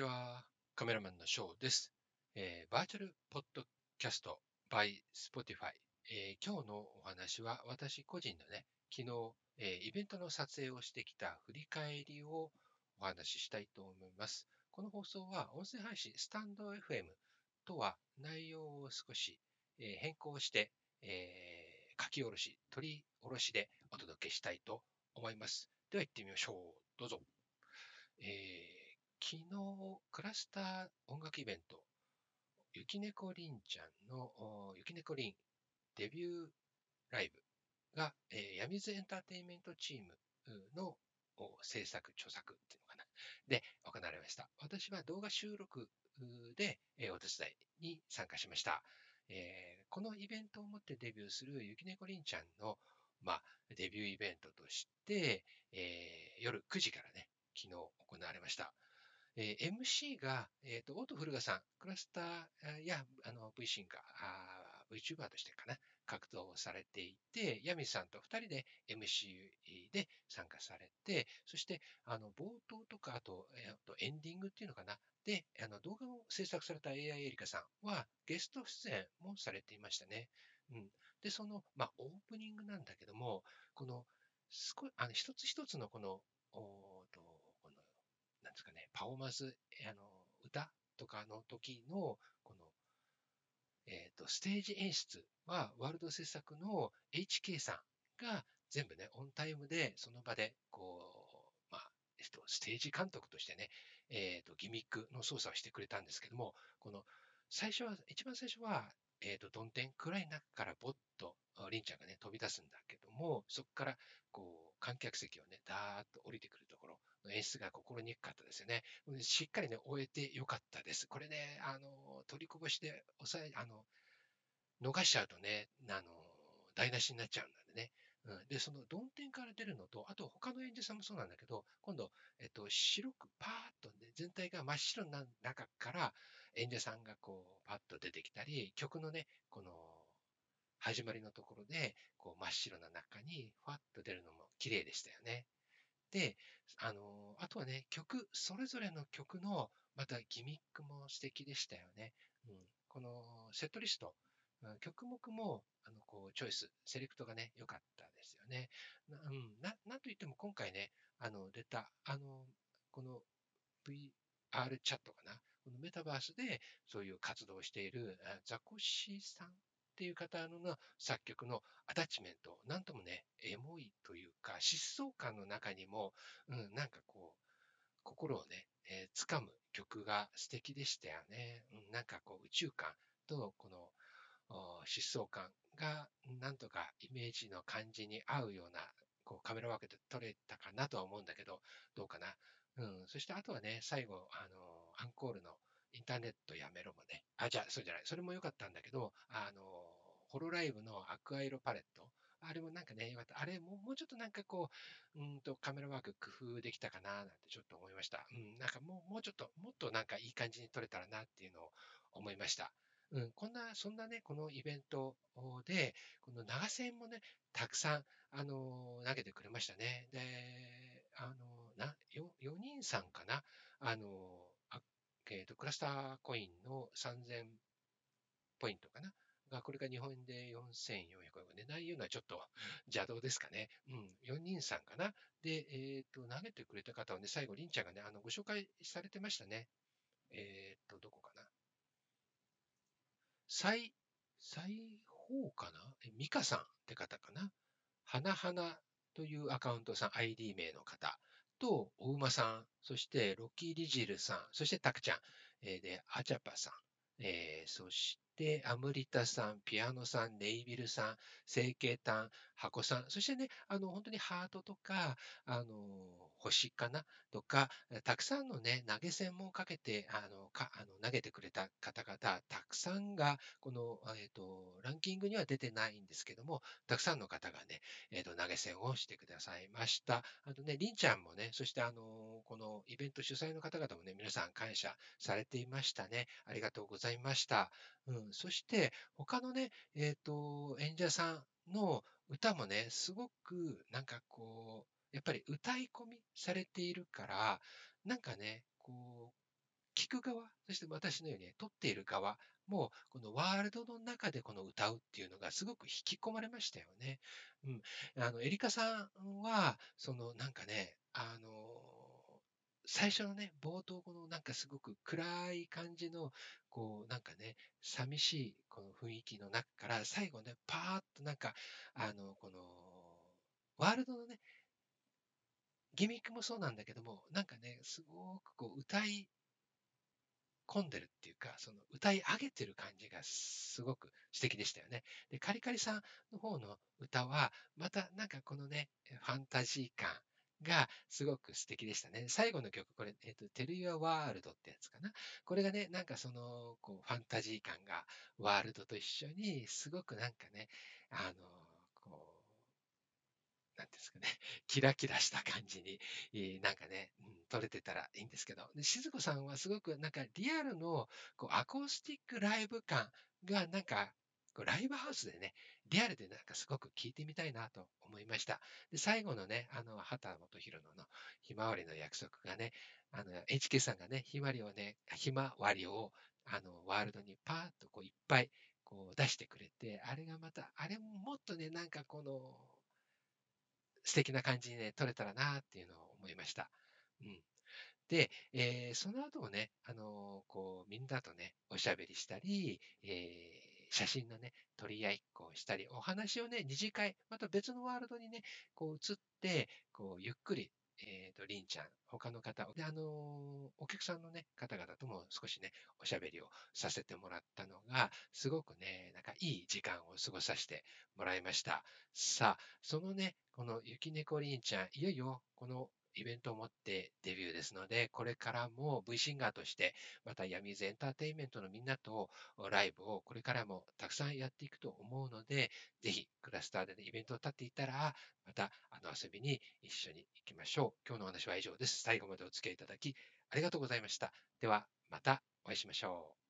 ちは。カメラマンのショーです。えー、バーチャルポッドキャスト by Spotify、えー、今日のお話は私個人のね、昨日、えー、イベントの撮影をしてきた振り返りをお話ししたいと思います。この放送は音声配信スタンド FM とは内容を少し、え変更して、え書き下ろし、取り下ろしでお届けしたいと思います。では行ってみましょう。どうぞ。えー昨日、クラスター音楽イベント、ゆきねこりんちゃんの、ゆきねこりんデビューライブが、えー、ヤミズエンターテインメントチームの制作、著作っていうのかな、で行われました。私は動画収録で、えー、お手伝いに参加しました。えー、このイベントをもってデビューするゆきねこりんちゃんの、まあ、デビューイベントとして、えー、夜9時からね、昨日行われました。えー、MC が、えーと、オート・フルガさん、クラスターやあの V シンガー、VTuber としてかな、活動されていて、ヤミさんと2人で MC で参加されて、そしてあの冒頭とか、あと,、えー、とエンディングっていうのかな、で、あの動画を制作された AI エリカさんはゲスト出演もされていましたね。うん、で、その、まあ、オープニングなんだけども、この、あの一つ一つのこの、おとなんですかね、パフォーマンス、あの、歌とかの時の、この、えっ、ー、と、ステージ演出は、ワールド制作の HK さんが全部ね、オンタイムで、その場で、こう、まあ、えっと、ステージ監督としてね、えっ、ー、と、ギミックの操作をしてくれたんですけども、この、最初は、一番最初は、えっ、ー、と、どん天暗い中からぼっと、りんちゃんがね、飛び出すんだけども、そこから、こう、観客席をね、だーっと降りてくるところ。演出が心にくかったですよね。しっかりね、終えてよかったです。これね、あの、取りこぼしで抑え、あの、逃しちゃうとね、あの、台無しになっちゃうんでね。うん、で、その曇天から出るのと、あと他の演者さんもそうなんだけど、今度、えっと、白くパーッとね、全体が真っ白な中から演者さんがこう、パッと出てきたり、曲のね、この、始まりのところで、こう真っ白な中にファッと出るのも綺麗でしたよね。で、あの、あとはね、曲、それぞれの曲の、またギミックも素敵でしたよね。うん、このセットリスト、曲目も、あの、こう、チョイス、セレクトがね、良かったですよね。な、うん、な、なんといっても今回ね、あの、出た、あの、この VR チャットかな？このメタバースでそういう活動をしているザコシさんっていう方の作曲のアタッチメント、なんともね、エモいというか、疾走感の中にも、うん、なんかこう、心をね、えー、掴む曲が素敵でしたよね。うん、なんかこう、宇宙感とこの疾走感が、なんとかイメージの感じに合うような、こうカメラワークで撮れたかなとは思うんだけど、どうかな。うん、そしてあとはね、最後、あの、アンコールのインターネットやめろもね。あ、じゃあ、そうじゃない。それも良かったんだけど、あの、ホロライブのアクアイロパレット。あれもなんかね、よかった。あれももうちょっとなんかこう、うんとカメラワーク工夫できたかななんてちょっと思いました。うん、なんかもう、もうちょっと、もっとなんかいい感じに撮れたらなっていうのを思いました。うん、こんな、そんなね、このイベントで、この長線もね、たくさん、あの、投げてくれましたね。で、あの、な、4, 4人さんかな？あの、えーと、クラスターコインの3000ポイントかな？が、これが日本で4400円値段いうのはちょっと邪道ですかね。うん、4人さんかな？で、えっ、ー、と、投げてくれた方はね、最後、りんちゃんがね、あの、ご紹介されてましたね。えっ、ー、と、どこかな？最、最方かな？え、ミカさんって方かな？はなはなというアカウントさん、ID 名の方。と、お馬さん、そしてロッキーリジルさん、そしてタクちゃん、えー、で、アチャパさん、えー、そして、アムリタさん、ピアノさん、ネイビルさん、成形炭、箱さん、そしてね、あの、本当にハートとか、あの、星かなとか、たくさんのね、投げ銭もかけて、あの、か、あの、投げてくれた方々、たくさんが、この、えっ、ー、と、ランキングには出てないんですけども、たくさんの方がね、えっ、ー、と、投げ銭をしてくださいました。あとね、りんちゃんもね、そしてあの、このイベント主催の方々もね、皆さん感謝されていましたね。ありがとうございました。うん、そして、他のね、えっ、ー、と、演者さんの歌もね、すごく、なんかこう、やっぱり歌い込みされているから、なんかね、こう、聞く側、そして私のように、ね、撮っている側も、このワールドの中でこの歌うっていうのがすごく引き込まれましたよね。うん。あの、エリカさんは、そのなんかね、あの、最初のね、冒頭、このなんかすごく暗い感じの、こうなんかね、寂しいこの雰囲気の中から、最後ね、パーッとなんか、あの、この、ワールドのね、ギミックもそうなんだけども、なんかね、すごくこう歌い込んでるっていうか、その歌い上げてる感じがすごく素敵でしたよね。で、カリカリさんの方の歌は、またなんかこのね、ファンタジー感がすごく素敵でしたね。最後の曲、これ、えっ、ー、と、テルユアワールドってやつかな。これがね、なんかその、こう、ファンタジー感がワールドと一緒に、すごくなんかね、あの、こうなんですかね、キラキラした感じに、なんかね、うん、撮れてたらいいんですけど、で静子さんはすごくなんかリアルのこうアコースティックライブ感がなんかライブハウスでね、リアルでなんかすごく聞いてみたいなと思いました。で、最後のね、あの、畑本博野のひまわりの約束がね、あの、HK さんがね、ひまわりをね、ひまわりを、あの、ワールドにパーッとこういっぱいこう出してくれて、あれがまた、あれももっとね、なんかこの、素敵な感じにね、撮れたらなっていうのを思いました。うん。で、えー、その後もね、あのー、こう、みんなとね、おしゃべりしたり、えー、写真のね、取り合いこをしたり、お話をね、二次会、また別のワールドにね、こう移って、こう、ゆっくりえっ、ー、と、りんちゃん、他の方、で、あのー、お客さんのね、方々とも少しね、おしゃべりをさせてもらったのが、すごくね、なんかいい時間を過ごさせてもらいました。さあ、そのね、この雪猫りんちゃん、いよいよ、このイベントを持ってデビューですので、これからも V シンガーとして、また闇ズエンターテインメントのみんなとライブをこれからもたくさんやっていくと思うので、ぜひクラスターで、ね、イベントを立っていたら、またあの遊びに一緒に行きましょう。今日のお話は以上です。最後までお付き合いいただきありがとうございました。では、またお会いしましょう。